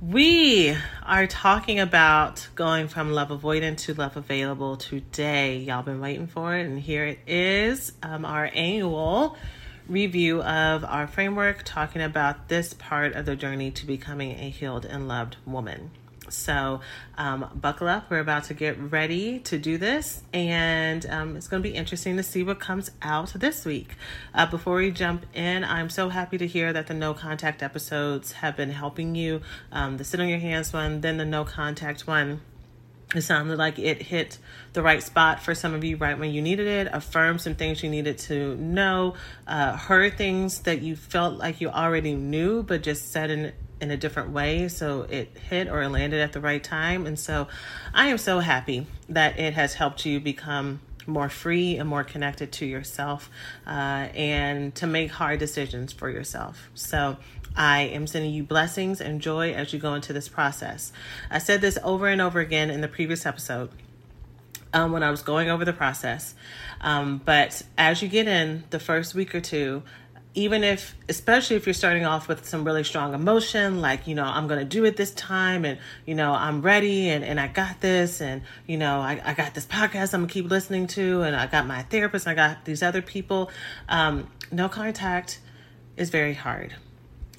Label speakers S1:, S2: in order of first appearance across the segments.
S1: We are talking about going from love avoidant to love available today. Y'all been waiting for it, and here it is um, our annual review of our framework talking about this part of the journey to becoming a healed and loved woman. So, um, buckle up. We're about to get ready to do this, and um, it's going to be interesting to see what comes out this week. Uh, before we jump in, I'm so happy to hear that the no contact episodes have been helping you. Um, the sit on your hands one, then the no contact one. It sounded like it hit the right spot for some of you right when you needed it, affirmed some things you needed to know, uh, heard things that you felt like you already knew, but just said in in a different way so it hit or it landed at the right time and so i am so happy that it has helped you become more free and more connected to yourself uh, and to make hard decisions for yourself so I am sending you blessings and joy as you go into this process. I said this over and over again in the previous episode um, when I was going over the process. Um, but as you get in the first week or two, even if especially if you're starting off with some really strong emotion like you know i'm gonna do it this time and you know i'm ready and, and i got this and you know I, I got this podcast i'm gonna keep listening to and i got my therapist i got these other people um, no contact is very hard.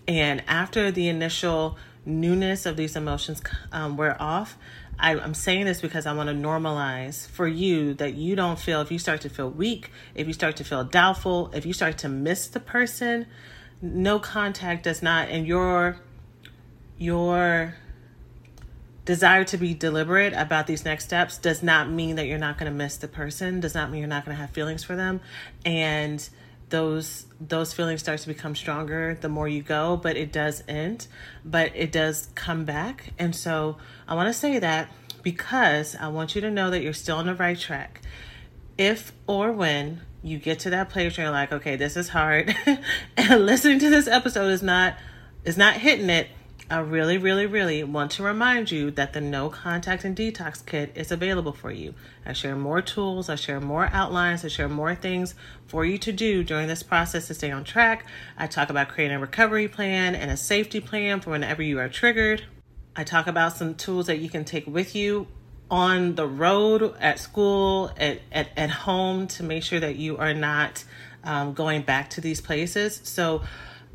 S1: And after the initial newness of these emotions um, wear off I, am saying this because I want to normalize for you that you don't feel, if you start to feel weak, if you start to feel doubtful, if you start to miss the person, no contact does not, and your, your desire to be deliberate about these next steps does not mean that you're not going to miss the person, does not mean you're not going to have feelings for them. And those those feelings start to become stronger the more you go but it does end but it does come back. And so i want to say that because i want you to know that you're still on the right track. If or when you get to that place where you're like okay this is hard. And listening to this episode is not is not hitting it I really, really, really want to remind you that the No Contact and Detox Kit is available for you. I share more tools, I share more outlines, I share more things for you to do during this process to stay on track. I talk about creating a recovery plan and a safety plan for whenever you are triggered. I talk about some tools that you can take with you on the road, at school, at, at, at home to make sure that you are not um, going back to these places. So,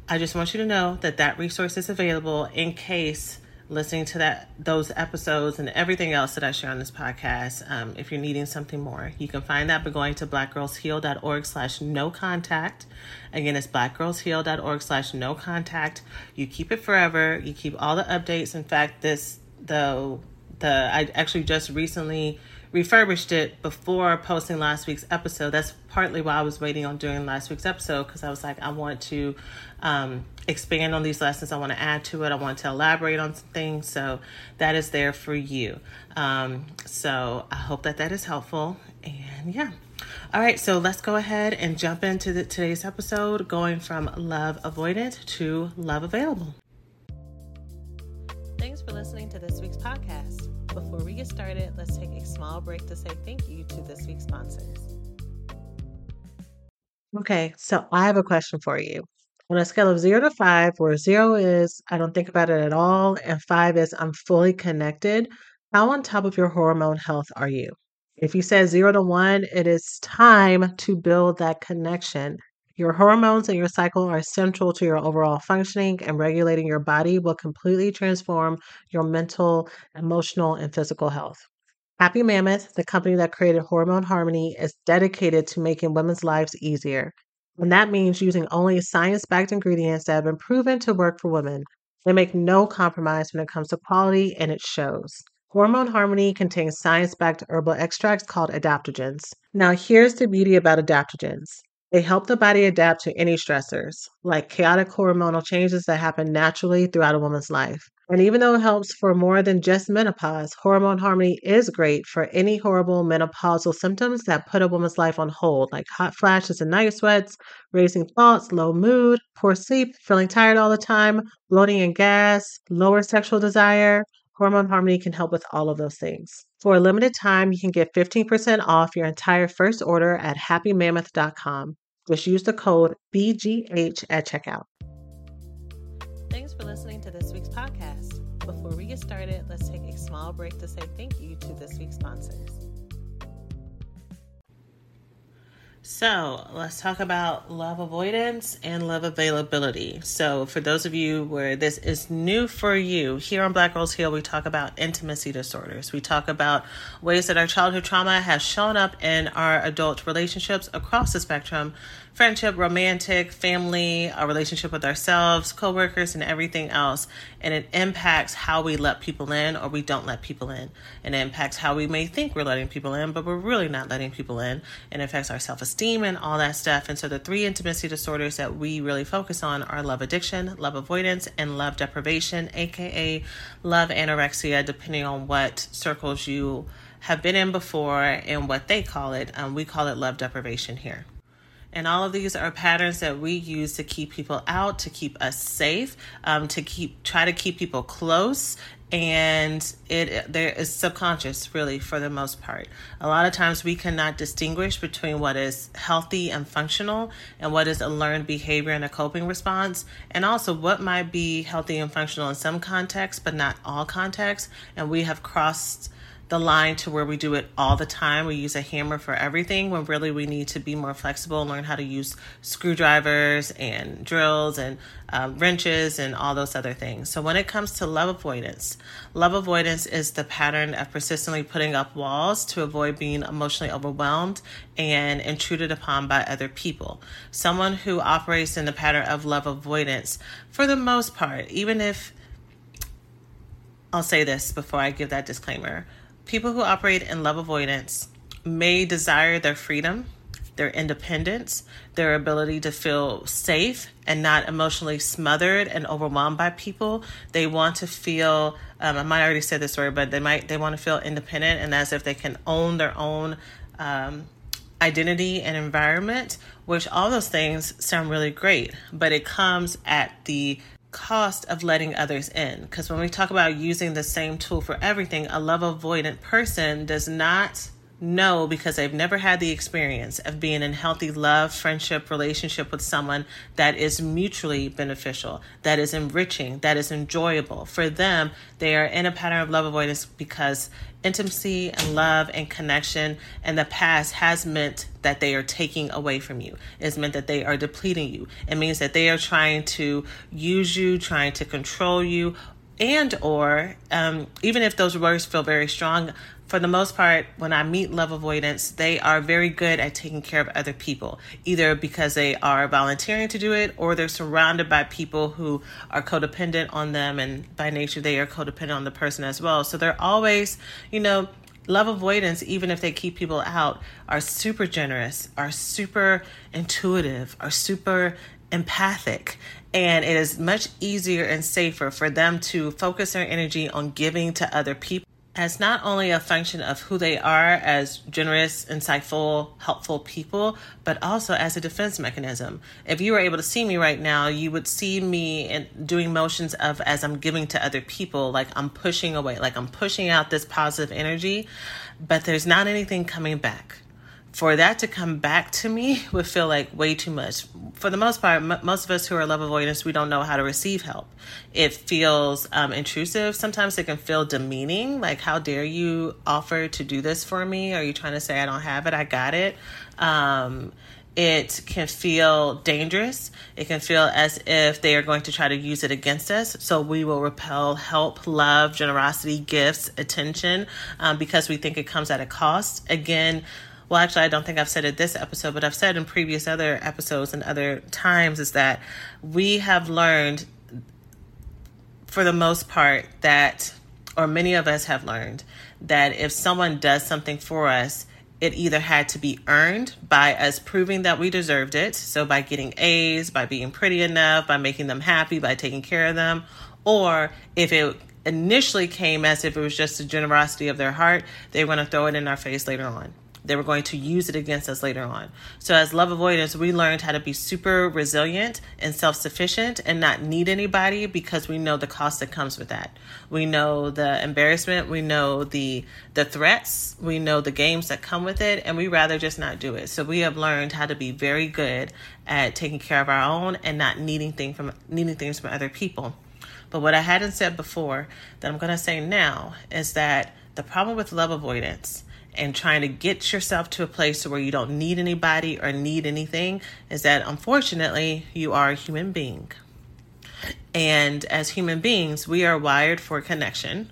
S1: I just want you to know that that resource is available in case listening to that those episodes and everything else that I share on this podcast. Um, if you're needing something more, you can find that by going to blackgirlsheal.org slash no contact. Again, it's blackgirlsheal.org slash no contact. You keep it forever. You keep all the updates. In fact, this the the I actually just recently refurbished it before posting last week's episode. That's partly why I was waiting on doing last week's episode because I was like, I want to um, expand on these lessons. I want to add to it. I want to elaborate on some things. So that is there for you. Um, so I hope that that is helpful. And yeah. All right, so let's go ahead and jump into the, today's episode, going from love avoidant to love available. Listening to this week's podcast. Before we get started, let's take a small break to say thank you to this week's sponsors. Okay, so I have a question for you. On a scale of zero to five, where zero is I don't think about it at all, and five is I'm fully connected, how on top of your hormone health are you? If you said zero to one, it is time to build that connection. Your hormones and your cycle are central to your overall functioning, and regulating your body will completely transform your mental, emotional, and physical health. Happy Mammoth, the company that created Hormone Harmony, is dedicated to making women's lives easier. And that means using only science backed ingredients that have been proven to work for women. They make no compromise when it comes to quality, and it shows. Hormone Harmony contains science backed herbal extracts called adaptogens. Now, here's the beauty about adaptogens they help the body adapt to any stressors, like chaotic hormonal changes that happen naturally throughout a woman's life. And even though it helps for more than just menopause, Hormone Harmony is great for any horrible menopausal symptoms that put a woman's life on hold, like hot flashes and night sweats, racing thoughts, low mood, poor sleep, feeling tired all the time, bloating and gas, lower sexual desire. Hormone Harmony can help with all of those things. For a limited time, you can get 15% off your entire first order at happymammoth.com. Just use the code BGH at checkout.
S2: Thanks for listening to this week's podcast. Before we get started, let's take a small break to say thank you to this week's sponsors.
S1: So, let's talk about love avoidance and love availability. So, for those of you where this is new for you, here on Black Girls Heal, we talk about intimacy disorders. We talk about ways that our childhood trauma has shown up in our adult relationships across the spectrum friendship, romantic, family, our relationship with ourselves, coworkers, and everything else. And it impacts how we let people in or we don't let people in. And it impacts how we may think we're letting people in, but we're really not letting people in. And it affects our self esteem and all that stuff. And so the three intimacy disorders that we really focus on are love addiction, love avoidance, and love deprivation, aka love anorexia, depending on what circles you have been in before and what they call it. Um, we call it love deprivation here. And all of these are patterns that we use to keep people out, to keep us safe, um, to keep try to keep people close. And it there is subconscious, really, for the most part. A lot of times we cannot distinguish between what is healthy and functional and what is a learned behavior and a coping response, and also what might be healthy and functional in some contexts, but not all contexts. And we have crossed the line to where we do it all the time. We use a hammer for everything when really we need to be more flexible and learn how to use screwdrivers and drills and um, wrenches and all those other things. So, when it comes to love avoidance, love avoidance is the pattern of persistently putting up walls to avoid being emotionally overwhelmed and intruded upon by other people. Someone who operates in the pattern of love avoidance, for the most part, even if I'll say this before I give that disclaimer people who operate in love avoidance may desire their freedom, their independence, their ability to feel safe and not emotionally smothered and overwhelmed by people. They want to feel, um, I might already said this word, but they might, they want to feel independent and as if they can own their own um, identity and environment, which all those things sound really great, but it comes at the cost of letting others in. Because when we talk about using the same tool for everything, a love avoidant person does not know because they've never had the experience of being in healthy love, friendship, relationship with someone that is mutually beneficial, that is enriching, that is enjoyable. For them, they are in a pattern of love avoidance because intimacy and love and connection in the past has meant that they are taking away from you. It's meant that they are depleting you. It means that they are trying to use you, trying to control you, and or um, even if those words feel very strong for the most part, when I meet love avoidance, they are very good at taking care of other people, either because they are volunteering to do it or they're surrounded by people who are codependent on them, and by nature, they are codependent on the person as well. So they're always, you know, love avoidance, even if they keep people out, are super generous, are super intuitive, are super empathic. And it is much easier and safer for them to focus their energy on giving to other people as not only a function of who they are as generous, insightful, helpful people, but also as a defense mechanism. If you were able to see me right now, you would see me in doing motions of as I'm giving to other people, like I'm pushing away, like I'm pushing out this positive energy, but there's not anything coming back for that to come back to me would feel like way too much. For the most part, m- most of us who are love avoidance, we don't know how to receive help. It feels um, intrusive. Sometimes it can feel demeaning. Like, how dare you offer to do this for me? Are you trying to say I don't have it? I got it. Um, it can feel dangerous. It can feel as if they are going to try to use it against us. So we will repel help, love, generosity, gifts, attention um, because we think it comes at a cost. Again, well, actually, I don't think I've said it this episode, but I've said in previous other episodes and other times is that we have learned, for the most part, that, or many of us have learned, that if someone does something for us, it either had to be earned by us proving that we deserved it. So, by getting A's, by being pretty enough, by making them happy, by taking care of them, or if it initially came as if it was just the generosity of their heart, they were going to throw it in our face later on. They were going to use it against us later on. So, as love avoidance, we learned how to be super resilient and self sufficient and not need anybody because we know the cost that comes with that. We know the embarrassment, we know the the threats, we know the games that come with it, and we rather just not do it. So, we have learned how to be very good at taking care of our own and not needing thing from needing things from other people. But what I hadn't said before that I'm going to say now is that the problem with love avoidance and trying to get yourself to a place where you don't need anybody or need anything is that unfortunately you are a human being. And as human beings, we are wired for connection.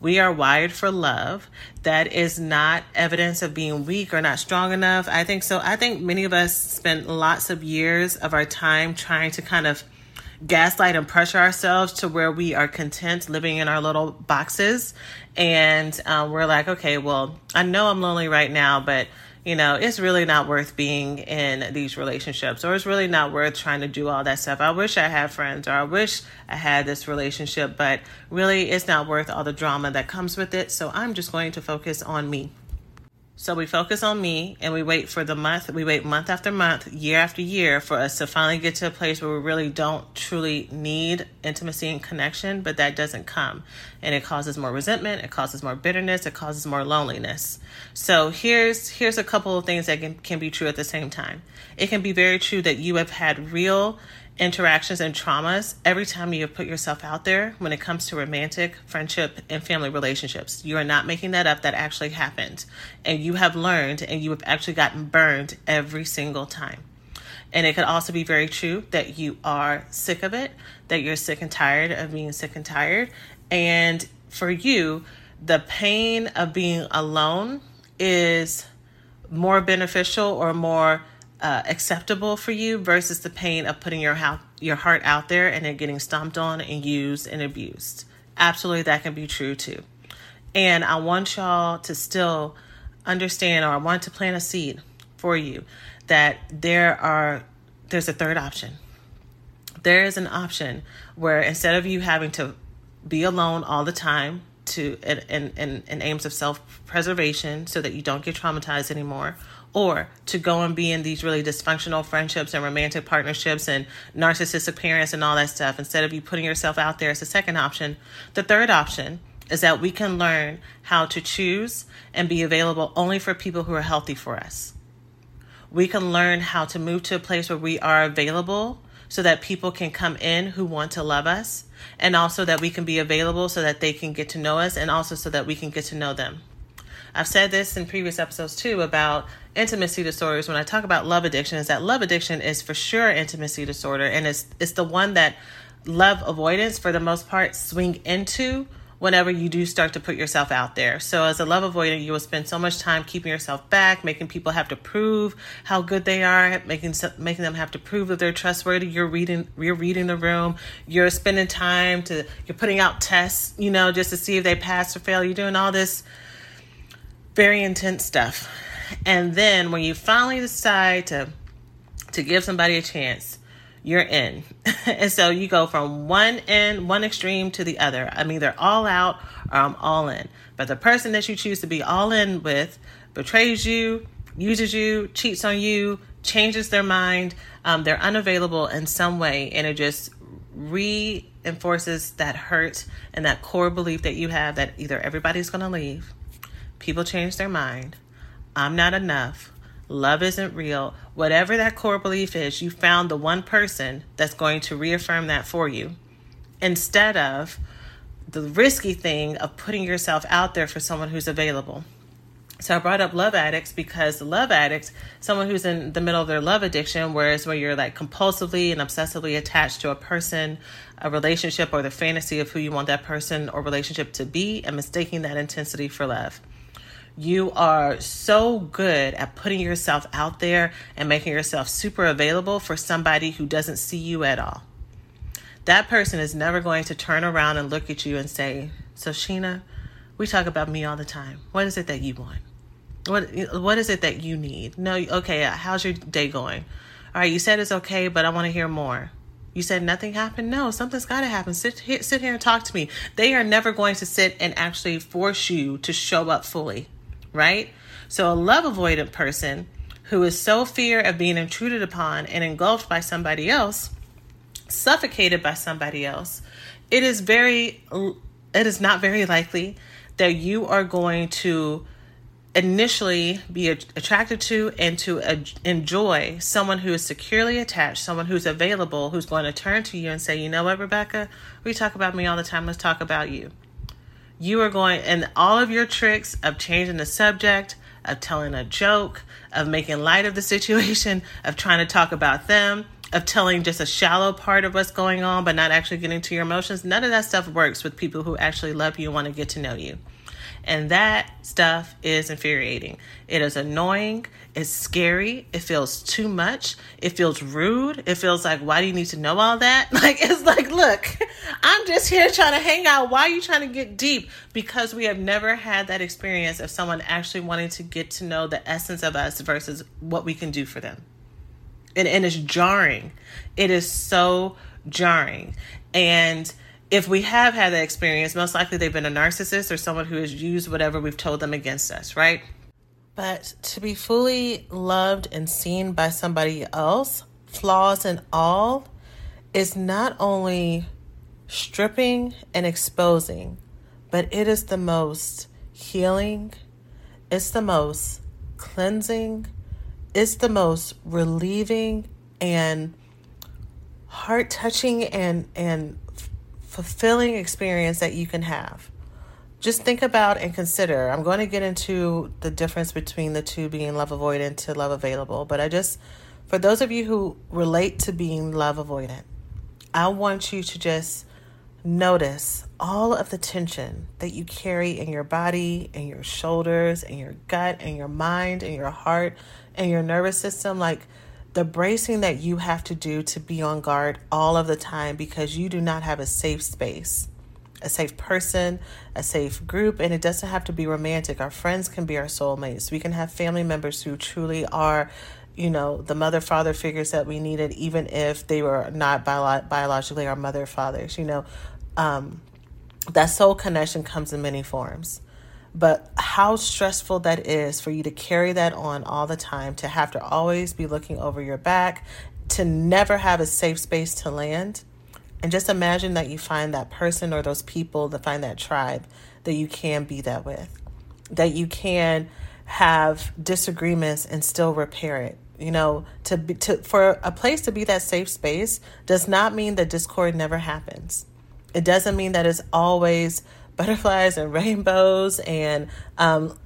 S1: We are wired for love. That is not evidence of being weak or not strong enough. I think so. I think many of us spend lots of years of our time trying to kind of gaslight and pressure ourselves to where we are content living in our little boxes. And um, we're like, okay, well, I know I'm lonely right now, but you know, it's really not worth being in these relationships, or it's really not worth trying to do all that stuff. I wish I had friends, or I wish I had this relationship, but really, it's not worth all the drama that comes with it. So I'm just going to focus on me. So we focus on me and we wait for the month, we wait month after month, year after year for us to finally get to a place where we really don't truly need intimacy and connection, but that doesn't come. And it causes more resentment, it causes more bitterness, it causes more loneliness. So here's here's a couple of things that can, can be true at the same time. It can be very true that you have had real interactions and traumas every time you have put yourself out there when it comes to romantic, friendship, and family relationships. You are not making that up, that actually happened. And you have learned and you have actually gotten burned every single time. And it could also be very true that you are sick of it, that you're sick and tired of being sick and tired. And for you, the pain of being alone is more beneficial or more uh, acceptable for you versus the pain of putting your your heart out there and it getting stomped on and used and abused. Absolutely, that can be true too. And I want y'all to still understand, or I want to plant a seed for you that there are there's a third option. There is an option where instead of you having to be alone all the time to in, in, in aims of self preservation so that you don't get traumatized anymore or to go and be in these really dysfunctional friendships and romantic partnerships and narcissistic parents and all that stuff instead of you putting yourself out there as a second option. The third option is that we can learn how to choose and be available only for people who are healthy for us. We can learn how to move to a place where we are available so that people can come in who want to love us, and also that we can be available so that they can get to know us, and also so that we can get to know them. I've said this in previous episodes too about intimacy disorders when I talk about love addiction is that love addiction is for sure intimacy disorder and it's it's the one that love avoidance for the most part swing into whenever you do start to put yourself out there. So as a love avoider, you will spend so much time keeping yourself back, making people have to prove how good they are, making making them have to prove that they're trustworthy. You're reading you're reading the room. You're spending time to you're putting out tests, you know, just to see if they pass or fail. You're doing all this very intense stuff. And then when you finally decide to to give somebody a chance, you're in. and so you go from one end, one extreme to the other. I'm either all out or I'm all in. But the person that you choose to be all in with betrays you, uses you, cheats on you, changes their mind, um, they're unavailable in some way, and it just reinforces that hurt and that core belief that you have that either everybody's going to leave People change their mind. I'm not enough. Love isn't real. Whatever that core belief is, you found the one person that's going to reaffirm that for you instead of the risky thing of putting yourself out there for someone who's available. So I brought up love addicts because love addicts, someone who's in the middle of their love addiction, whereas where you're like compulsively and obsessively attached to a person, a relationship, or the fantasy of who you want that person or relationship to be, and mistaking that intensity for love. You are so good at putting yourself out there and making yourself super available for somebody who doesn't see you at all. That person is never going to turn around and look at you and say, So, Shena, we talk about me all the time. What is it that you want? What what is it that you need? No, okay, how's your day going? All right, you said it's okay, but I want to hear more. You said nothing happened? No, something's got to happen. Sit sit here and talk to me. They are never going to sit and actually force you to show up fully, right? So a love avoidant person who is so fear of being intruded upon and engulfed by somebody else, suffocated by somebody else, it is very it is not very likely that you are going to initially be attracted to and to enjoy someone who is securely attached, someone who's available, who's going to turn to you and say, You know what, Rebecca? We talk about me all the time. Let's talk about you. You are going, and all of your tricks of changing the subject, of telling a joke, of making light of the situation, of trying to talk about them, of telling just a shallow part of what's going on, but not actually getting to your emotions. None of that stuff works with people who actually love you and want to get to know you. And that stuff is infuriating. It is annoying. It's scary. It feels too much. It feels rude. It feels like, why do you need to know all that? Like, it's like, look, I'm just here trying to hang out. Why are you trying to get deep? Because we have never had that experience of someone actually wanting to get to know the essence of us versus what we can do for them. And, and it's jarring. It is so jarring. And if we have had that experience, most likely they've been a narcissist or someone who has used whatever we've told them against us, right? But to be fully loved and seen by somebody else, flaws and all, is not only stripping and exposing, but it is the most healing, it's the most cleansing, it's the most relieving and heart touching and and fulfilling experience that you can have. Just think about and consider. I'm going to get into the difference between the two being love avoidant to love available, but I just, for those of you who relate to being love avoidant, I want you to just notice all of the tension that you carry in your body, in your shoulders, in your gut, in your mind, in your heart, and your nervous system. Like, the bracing that you have to do to be on guard all of the time because you do not have a safe space, a safe person, a safe group, and it doesn't have to be romantic. Our friends can be our soulmates. We can have family members who truly are, you know, the mother father figures that we needed, even if they were not bio- biologically our mother fathers. You know, um, that soul connection comes in many forms. But how stressful that is for you to carry that on all the time, to have to always be looking over your back, to never have a safe space to land. And just imagine that you find that person or those people to find that tribe that you can be that with, that you can have disagreements and still repair it. You know, to be to for a place to be that safe space does not mean that discord never happens. It doesn't mean that it's always butterflies and rainbows and um,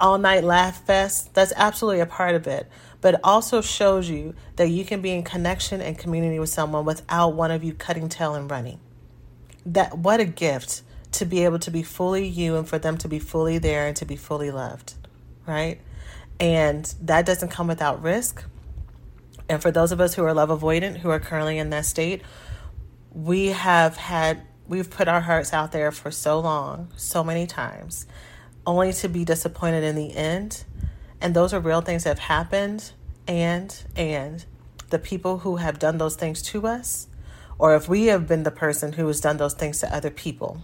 S1: all night laugh fest. That's absolutely a part of it. But it also shows you that you can be in connection and community with someone without one of you cutting tail and running. That what a gift to be able to be fully you and for them to be fully there and to be fully loved, right? And that doesn't come without risk. And for those of us who are love avoidant, who are currently in that state, we have had we've put our hearts out there for so long, so many times, only to be disappointed in the end. And those are real things that have happened. And, and the people who have done those things to us, or if we have been the person who has done those things to other people,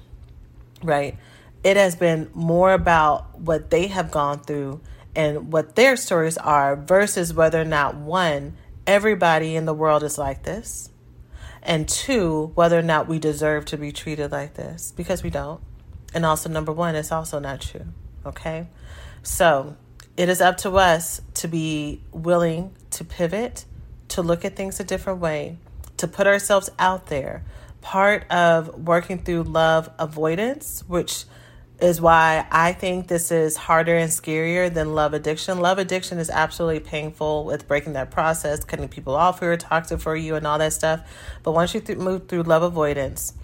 S1: right? It has been more about what they have gone through and what their stories are versus whether or not one, everybody in the world is like this and two, whether or not we deserve to be treated like this because we don't. And also, number one, it's also not true. Okay. So it is up to us to be willing to pivot, to look at things a different way, to put ourselves out there. Part of working through love avoidance, which is why I think this is harder and scarier than love addiction. Love addiction is absolutely painful with breaking that process, cutting people off who are toxic for you, and all that stuff. But once you th- move through love avoidance,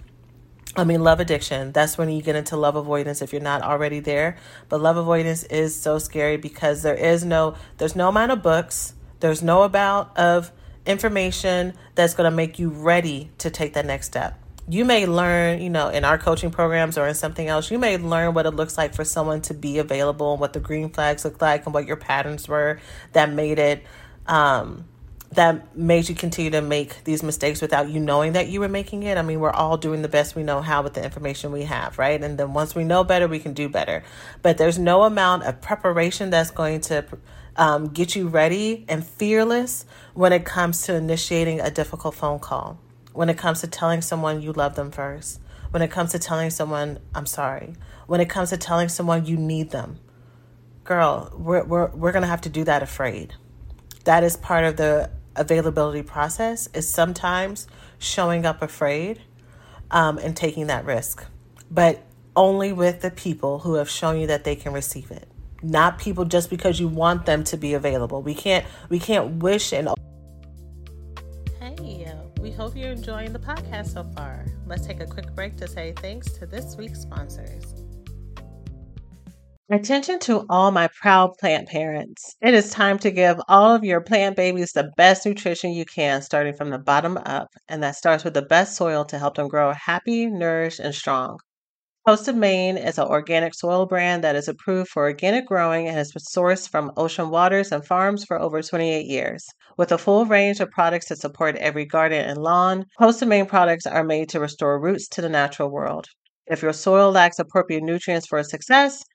S1: I mean, love addiction, that's when you get into love avoidance if you're not already there. But love avoidance is so scary because there is no, there's no amount of books, there's no amount of information that's going to make you ready to take that next step you may learn, you know, in our coaching programs or in something else, you may learn what it looks like for someone to be available and what the green flags look like and what your patterns were that made it, um, that made you continue to make these mistakes without you knowing that you were making it. I mean, we're all doing the best we know how with the information we have, right? And then once we know better, we can do better. But there's no amount of preparation that's going to um, get you ready and fearless when it comes to initiating a difficult phone call when it comes to telling someone you love them first, when it comes to telling someone, I'm sorry, when it comes to telling someone you need them. Girl, we're, we're, we're going to have to do that afraid. That is part of the availability process is sometimes showing up afraid um, and taking that risk, but only with the people who have shown you that they can receive it. Not people just because you want them to be available. We can't we can't wish and
S2: we hope you're enjoying the podcast so far. Let's take a quick break to say thanks to this week's sponsors.
S1: Attention to all my proud plant parents. It is time to give all of your plant babies the best nutrition you can, starting from the bottom up, and that starts with the best soil to help them grow happy, nourished, and strong. Coast of Maine is an organic soil brand that is approved for organic growing and has been sourced from ocean waters and farms for over 28 years. With a full range of products to support every garden and lawn, Coast of Maine products are made to restore roots to the natural world. If your soil lacks appropriate nutrients for success,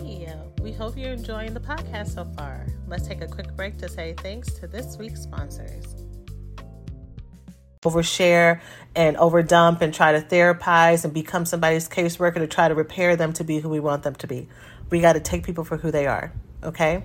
S2: Hey, we hope you're enjoying the podcast so far. Let's take a quick break to say thanks to this week's sponsors
S1: overshare and overdump and try to therapize and become somebody's caseworker to try to repair them to be who we want them to be. We got to take people for who they are, okay?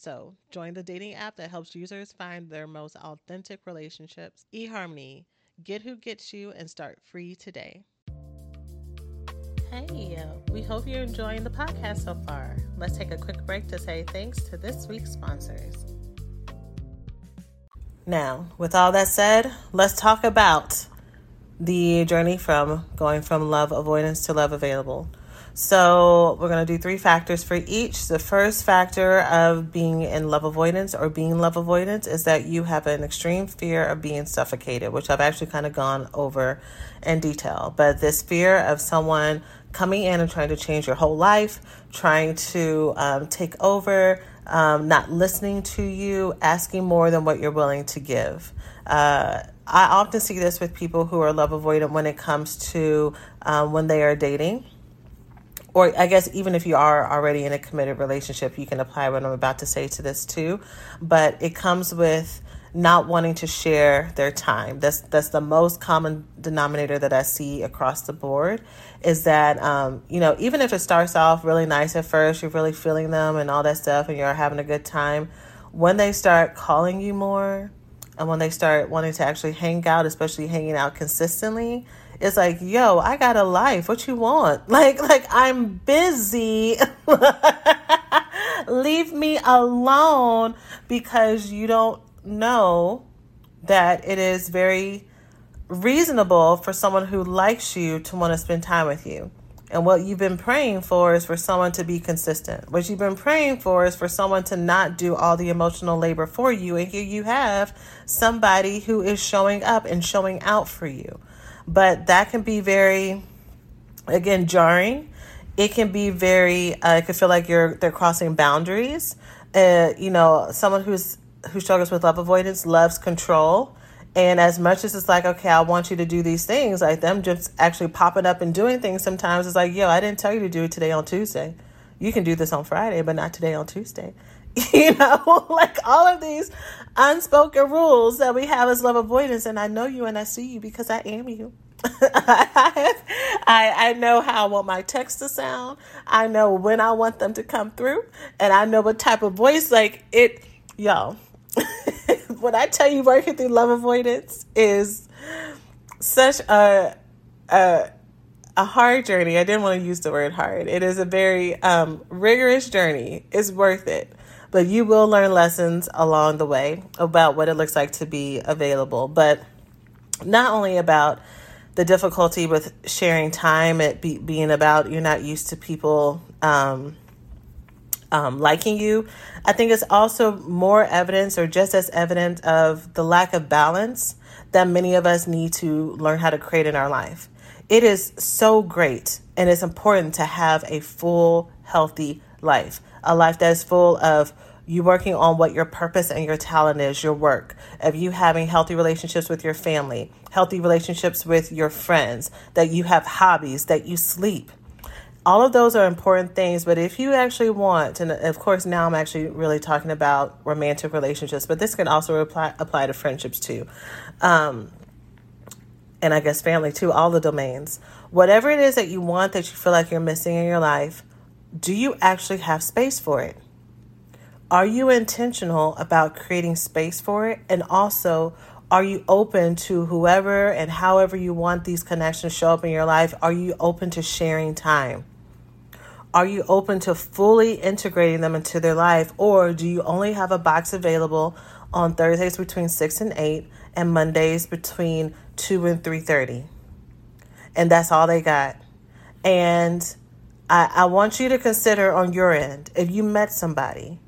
S2: So, join the dating app that helps users find their most authentic relationships. eHarmony, get who gets you and start free today. Hey, uh, we hope you're enjoying the podcast so far. Let's take a quick break to say thanks to this week's sponsors.
S1: Now, with all that said, let's talk about the journey from going from love avoidance to love available. So, we're going to do three factors for each. The first factor of being in love avoidance or being love avoidance is that you have an extreme fear of being suffocated, which I've actually kind of gone over in detail. But this fear of someone coming in and trying to change your whole life, trying to um, take over, um, not listening to you, asking more than what you're willing to give. Uh, I often see this with people who are love avoidant when it comes to um, when they are dating. Or I guess even if you are already in a committed relationship, you can apply what I'm about to say to this too. But it comes with not wanting to share their time. That's that's the most common denominator that I see across the board. Is that um, you know even if it starts off really nice at first, you're really feeling them and all that stuff, and you're having a good time. When they start calling you more, and when they start wanting to actually hang out, especially hanging out consistently, it's like, yo, I got a life. What you want? Like, like I'm busy. Leave me alone because you don't know that it is very reasonable for someone who likes you to want to spend time with you. And what you've been praying for is for someone to be consistent. What you've been praying for is for someone to not do all the emotional labor for you. And here you have somebody who is showing up and showing out for you. But that can be very, again, jarring. It can be very, uh, it can feel like you're they're crossing boundaries. Uh, you know, someone who's who struggles with love avoidance loves control and as much as it's like, okay, I want you to do these things, like them just actually popping up and doing things sometimes it's like, yo, I didn't tell you to do it today on Tuesday. You can do this on Friday, but not today on Tuesday. You know, like all of these unspoken rules that we have as love avoidance. And I know you and I see you because I am you. I, I know how I want my text to sound. I know when I want them to come through. And I know what type of voice, like it, y'all. when I tell you working through love avoidance is such a a a hard journey. I didn't want to use the word hard. It is a very um, rigorous journey. It's worth it. But you will learn lessons along the way about what it looks like to be available. But not only about the difficulty with sharing time, it be, being about you're not used to people um, um, liking you. I think it's also more evidence, or just as evident, of the lack of balance that many of us need to learn how to create in our life. It is so great and it's important to have a full, healthy life, a life that is full of you working on what your purpose and your talent is, your work, of you having healthy relationships with your family, healthy relationships with your friends, that you have hobbies, that you sleep, all of those are important things but if you actually want and of course now i'm actually really talking about romantic relationships but this can also apply, apply to friendships too. Um, and i guess family too all the domains. Whatever it is that you want that you feel like you're missing in your life do you actually have space for it? Are you intentional about creating space for it? And also are you open to whoever and however you want these connections show up in your life? Are you open to sharing time? Are you open to fully integrating them into their life, or do you only have a box available on Thursdays between six and eight, and Mondays between two and three thirty? And that's all they got. And I, I want you to consider on your end if you met somebody,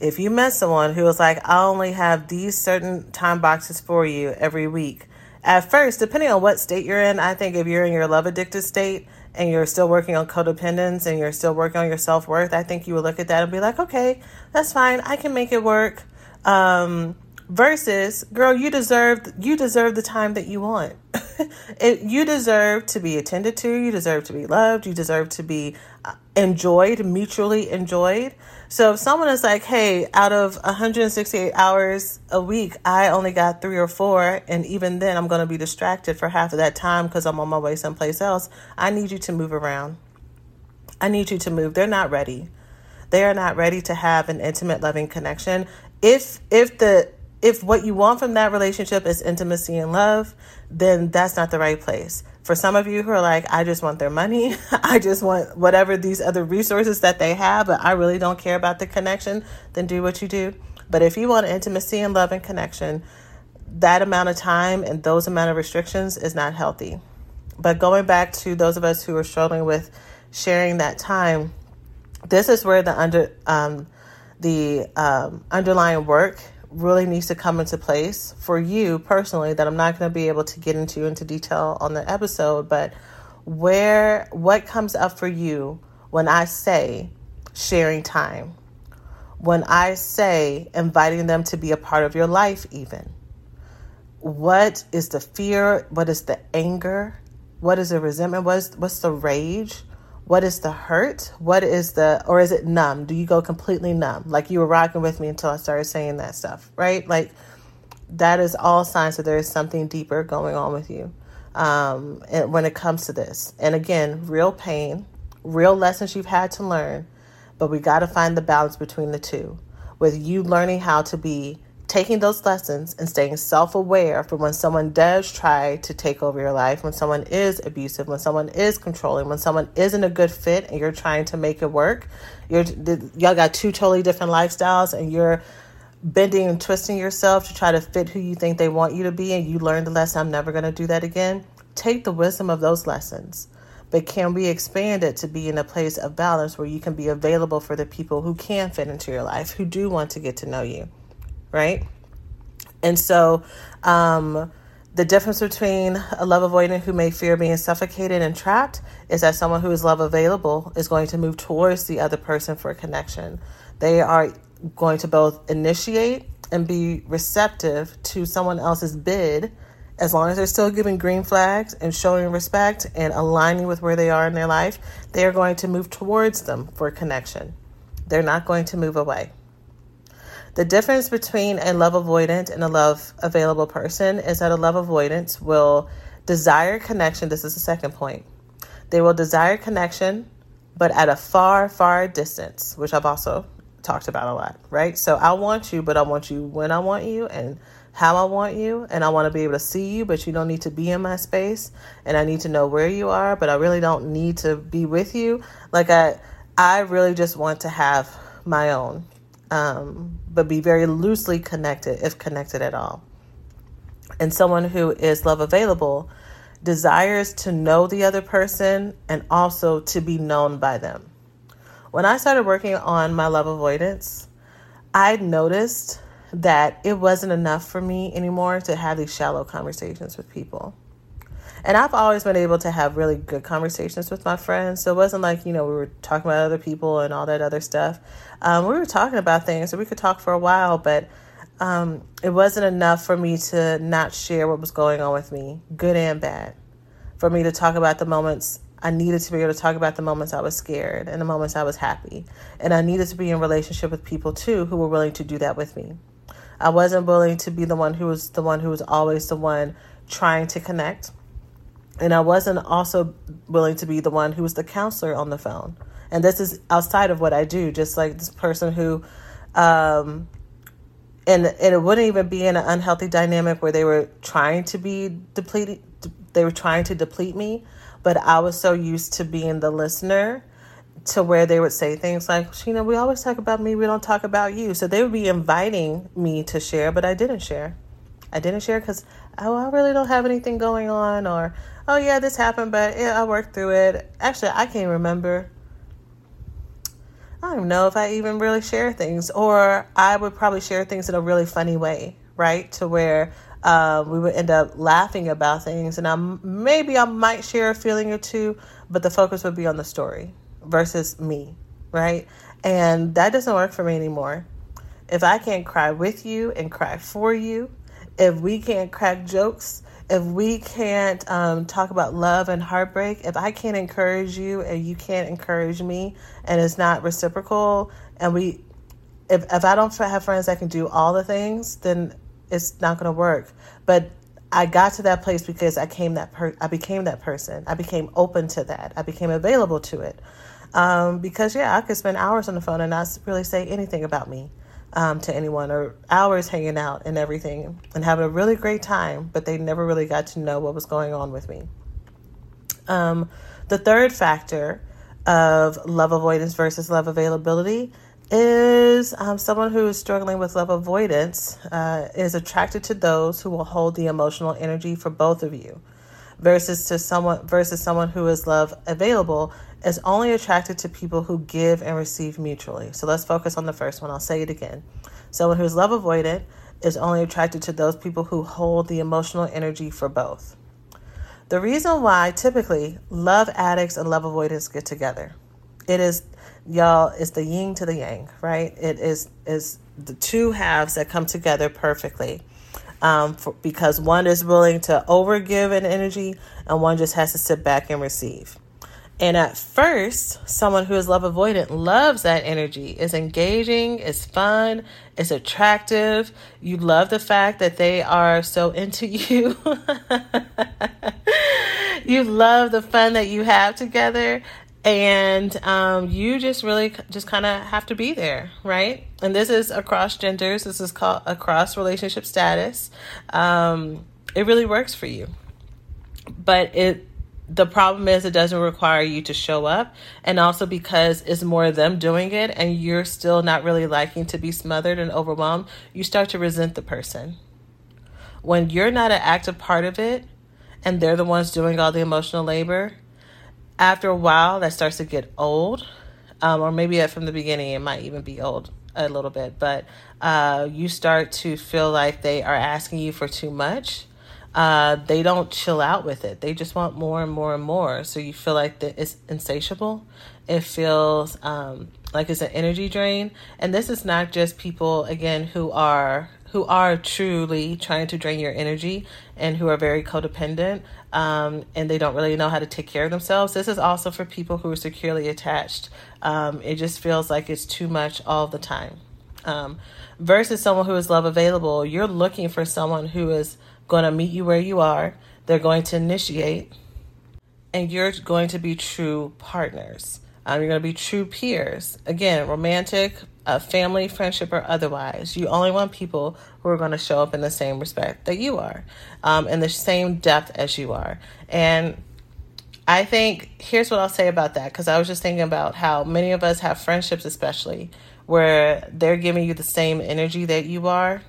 S1: if you met someone who was like, I only have these certain time boxes for you every week. At first, depending on what state you're in, I think if you're in your love addicted state, and you're still working on codependence and you're still working on your self worth, I think you would look at that and be like, okay, that's fine. I can make it work. Um, versus, girl, you deserve you deserve the time that you want. it, you deserve to be attended to. You deserve to be loved. You deserve to be uh, enjoyed, mutually enjoyed. So if someone is like, hey, out of 168 hours a week, I only got three or four, and even then I'm going to be distracted for half of that time because I'm on my way someplace else, I need you to move around. I need you to move. They're not ready. They are not ready to have an intimate, loving connection. If if the if what you want from that relationship is intimacy and love, then that's not the right place. For some of you who are like, I just want their money, I just want whatever these other resources that they have, but I really don't care about the connection, then do what you do. But if you want intimacy and love and connection, that amount of time and those amount of restrictions is not healthy. But going back to those of us who are struggling with sharing that time, this is where the under um, the um, underlying work really needs to come into place for you personally that I'm not going to be able to get into into detail on the episode, but where what comes up for you when I say sharing time? when I say inviting them to be a part of your life, even? What is the fear? What is the anger? What is the resentment? What's what's the rage? What is the hurt? What is the or is it numb? Do you go completely numb? Like you were rocking with me until I started saying that stuff, right? Like that is all signs that there is something deeper going on with you um, and when it comes to this. And again, real pain, real lessons you've had to learn, but we got to find the balance between the two. With you learning how to be taking those lessons and staying self aware for when someone does try to take over your life, when someone is abusive, when someone is controlling, when someone isn't a good fit and you're trying to make it work. You're, y'all got two totally different lifestyles and you're bending and twisting yourself to try to fit who you think they want you to be, and you learn the lesson, I'm never going to do that again. Take the wisdom of those lessons. But can we expand it to be in a place of balance where you can be available for the people who can fit into your life, who do want to get to know you? Right? And so, um, the difference between a love avoidant who may fear being suffocated and trapped is that someone who is love available is going to move towards the other person for a connection. They are going to both initiate and be receptive to someone else's bid as long as they're still giving green flags and showing respect and aligning with where they are in their life, they are going to move towards them for connection. They're not going to move away. The difference between a love avoidant and a love available person is that a love avoidant will desire connection. This is the second point. They will desire connection, but at a far, far distance, which I've also talked about a lot, right? So I want you, but I want you when I want you and how I want you, and I want to be able to see you, but you don't need to be in my space, and I need to know where you are, but I really don't need to be with you. Like I, I really just want to have my own um, but be very loosely connected, if connected at all. And someone who is love available desires to know the other person and also to be known by them. When I started working on my love avoidance, I noticed that it wasn't enough for me anymore to have these shallow conversations with people. And I've always been able to have really good conversations with my friends. So it wasn't like, you know, we were talking about other people and all that other stuff. Um, we were talking about things, so we could talk for a while, but um, it wasn't enough for me to not share what was going on with me, good and bad. For me to talk about the moments I needed to be able to talk about the moments I was scared and the moments I was happy. And I needed to be in relationship with people too who were willing to do that with me. I wasn't willing to be the one who was the one who was always the one trying to connect. And I wasn't also willing to be the one who was the counselor on the phone. And this is outside of what I do, just like this person who, um, and, and it wouldn't even be in an unhealthy dynamic where they were trying to be depleted, they were trying to deplete me, but I was so used to being the listener to where they would say things like, know, we always talk about me, we don't talk about you. So they would be inviting me to share, but I didn't share. I didn't share because, oh, I really don't have anything going on, or oh yeah, this happened, but yeah, I worked through it. Actually, I can't remember. I don't know if I even really share things, or I would probably share things in a really funny way, right? To where um, we would end up laughing about things, and I maybe I might share a feeling or two, but the focus would be on the story versus me, right? And that doesn't work for me anymore. If I can't cry with you and cry for you, if we can't crack jokes if we can't um, talk about love and heartbreak, if I can't encourage you and you can't encourage me, and it's not reciprocal, and we, if if I don't have friends that can do all the things, then it's not going to work. But I got to that place because I came that per- I became that person. I became open to that. I became available to it. Um, because yeah, I could spend hours on the phone and not really say anything about me um, to anyone or hours hanging out and everything and having a really great time, but they never really got to know what was going on with me. Um, the third factor of love avoidance versus love availability is um, someone who is struggling with love avoidance uh, is attracted to those who will hold the emotional energy for both of you versus to someone versus someone who is love available is only attracted to people who give and receive mutually. So let's focus on the first one. I'll say it again. Someone who's love avoidant is only attracted to those people who hold the emotional energy for both. The reason why typically love addicts and love avoidants get together. It is y'all it's the yin to the yang right it is is the two halves that come together perfectly um, for, because one is willing to overgive an energy and one just has to sit back and receive and at first, someone who is love avoidant loves that energy. It's engaging, it's fun, it's attractive. You love the fact that they are so into you. you love the fun that you have together. And um, you just really just kind of have to be there, right? And this is across genders. This is called across relationship status. Um, it really works for you, but it the problem is it doesn't require you to show up. And also because it's more them doing it and you're still not really liking to be smothered and overwhelmed you start to resent the person. When you're not an active part of it and they're the ones doing all the emotional labor after a while that starts to get old um, or maybe from the beginning it might even be old a little bit but uh, you start to feel like they are asking you for too much uh, they don't chill out with it. They just want more and more and more. So you feel like that it's insatiable. It feels um, like it's an energy drain. And this is not just people again who are who are truly trying to drain your energy and who are very codependent um, and they don't really know how to take care of themselves. This is also for people who are securely attached. Um, it just feels like it's too much all the time. Um, versus someone who is love available, you're looking for someone who is going to meet you where you are. They're going to initiate, and you're going to be true partners. Um, you're going to be true peers. Again, romantic, uh, family, friendship, or otherwise. You only want people who are going to show up in the same respect that you are, um, in the same depth as you are. And I think here's what I'll say about that because I was just thinking about how many of us have friendships, especially where they're giving you the same energy that you are.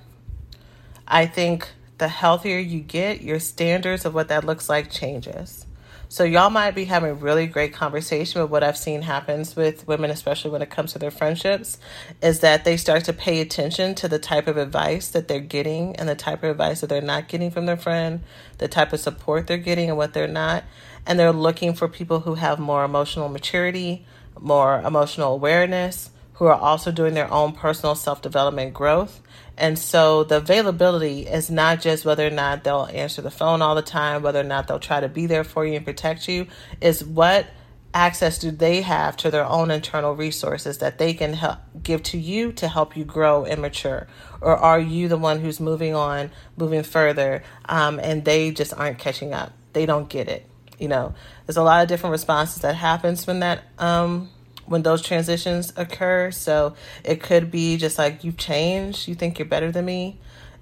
S1: I think the healthier you get, your standards of what that looks like changes. So y'all might be having really great conversation, but what I've seen happens with women, especially when it comes to their friendships, is that they start to pay attention to the type of advice that they're getting and the type of advice that they're not getting from their friend, the type of support they're getting and what they're not. And they're looking for people who have more emotional maturity, more emotional awareness, who are also doing their own personal self development growth and so the availability is not just whether or not they'll answer the phone all the time, whether or not they'll try to be there for you and protect you, is what access do they have to their own internal resources that they can help give to you to help you grow and mature? Or are you the one who's moving on moving further um, and they just aren't catching up? They don't get it you know? There's a lot of different responses that happens when that um, when those transitions occur. So it could be just like you've changed, you think you're better than me.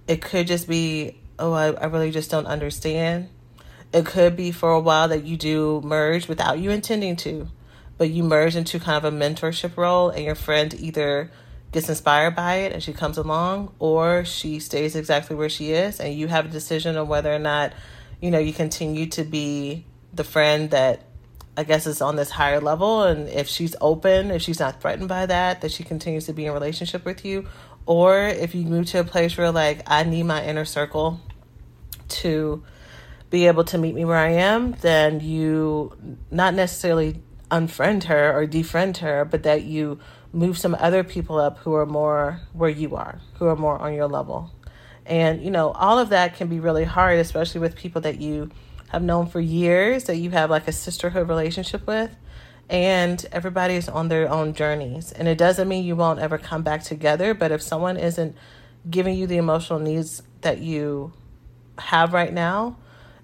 S1: It could just be, oh, I, I really just don't understand. It could be for a while that you do merge without you intending to, but you merge into kind of a mentorship role, and your friend either gets inspired by it and she comes along, or she stays exactly where she is, and you have a decision on whether or not, you know, you continue to be the friend that I guess is on this higher level. And if she's open, if she's not threatened by that, that she continues to be in relationship with you. Or if you move to a place where like I need my inner circle to be able to meet me where I am, then you not necessarily unfriend her or defriend her, but that you move some other people up who are more where you are, who are more on your level. And you know, all of that can be really hard, especially with people that you have known for years that you have like a sisterhood relationship with and everybody is on their own journeys and it doesn't mean you won't ever come back together but if someone isn't giving you the emotional needs that you have right now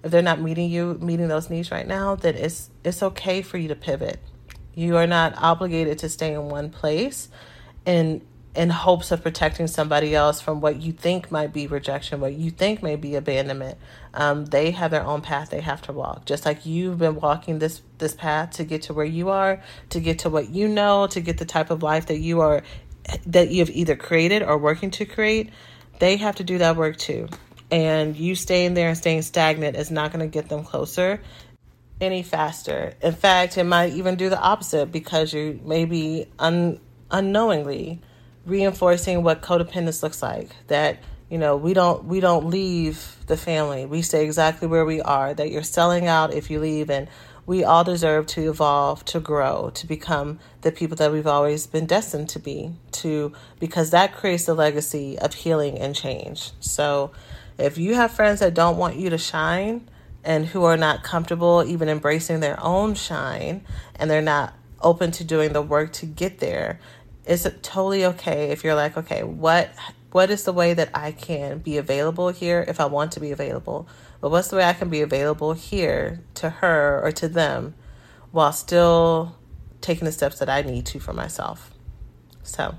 S1: if they're not meeting you meeting those needs right now then it's it's okay for you to pivot you are not obligated to stay in one place in in hopes of protecting somebody else from what you think might be rejection, what you think may be abandonment. Um, they have their own path they have to walk. Just like you've been walking this this path to get to where you are, to get to what you know, to get the type of life that you are that you have either created or working to create. They have to do that work too. And you staying there and staying stagnant is not going to get them closer any faster. In fact, it might even do the opposite because you maybe un- unknowingly reinforcing what codependence looks like that you know we don't we don't leave the family we stay exactly where we are that you're selling out if you leave and we all deserve to evolve, to grow, to become the people that we've always been destined to be, to because that creates the legacy of healing and change. So if you have friends that don't want you to shine and who are not comfortable even embracing their own shine and they're not open to doing the work to get there, it's totally okay if you're like, okay, what what is the way that I can be available here if I want to be available? But what's the way I can be available here to her or to them while still taking the steps that I need to for myself? So,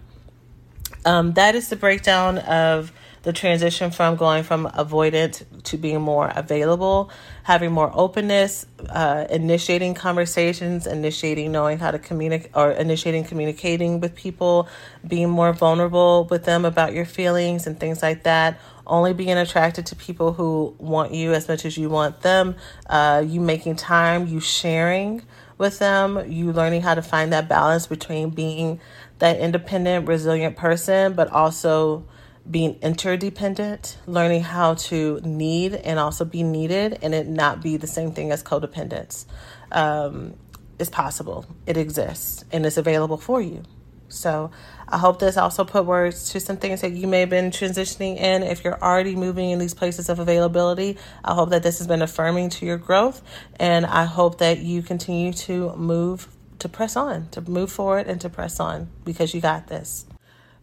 S1: um, that is the breakdown of the transition from going from avoidant to being more available, having more openness, uh, initiating conversations, initiating knowing how to communicate or initiating communicating with people, being more vulnerable with them about your feelings and things like that. Only being attracted to people who want you as much as you want them, uh, you making time, you sharing with them, you learning how to find that balance between being that independent, resilient person, but also being interdependent, learning how to need and also be needed, and it not be the same thing as codependence. Um, is possible. It exists and it's available for you. So I hope this also put words to some things that you may have been transitioning in. If you're already moving in these places of availability, I hope that this has been affirming to your growth. And I hope that you continue to move, to press on, to move forward and to press on because you got this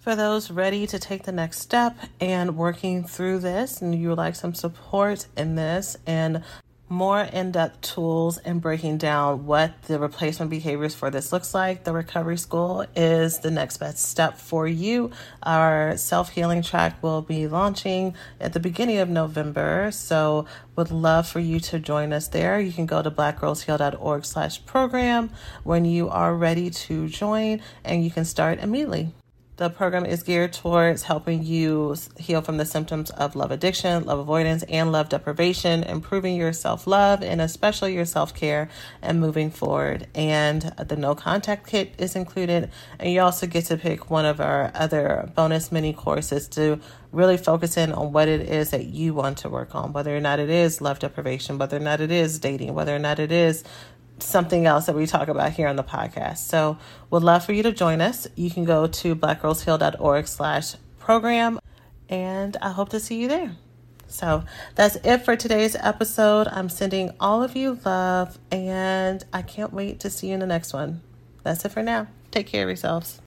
S1: for those ready to take the next step and working through this, and you would like some support in this and more in-depth tools and breaking down what the replacement behaviors for this looks like the recovery school is the next best step for you. Our self-healing track will be launching at the beginning of november so would love for you to join us there. You can go to blackgirlsheal.org slash program when you are ready to join and you can start immediately the program is geared towards helping you heal from the symptoms of love addiction, love avoidance, and love deprivation, improving your self love and especially your self care, and moving forward. And the no contact kit is included. And you also get to pick one of our other bonus mini courses to really focus in on what it is that you want to work on, whether or not it is love deprivation, whether or not it is dating, whether or not it is something else that we talk about here on the podcast. So would love for you to join us. You can go to blackgirlsheal.org slash program and I hope to see you there. So that's it for today's episode. I'm sending all of you love and I can't wait to see you in the next one. That's it for now. Take care of yourselves.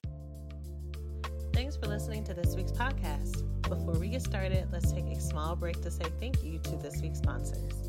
S1: Thanks for listening to this week's podcast. Before we get started, let's take a small break to say thank you to this week's sponsors.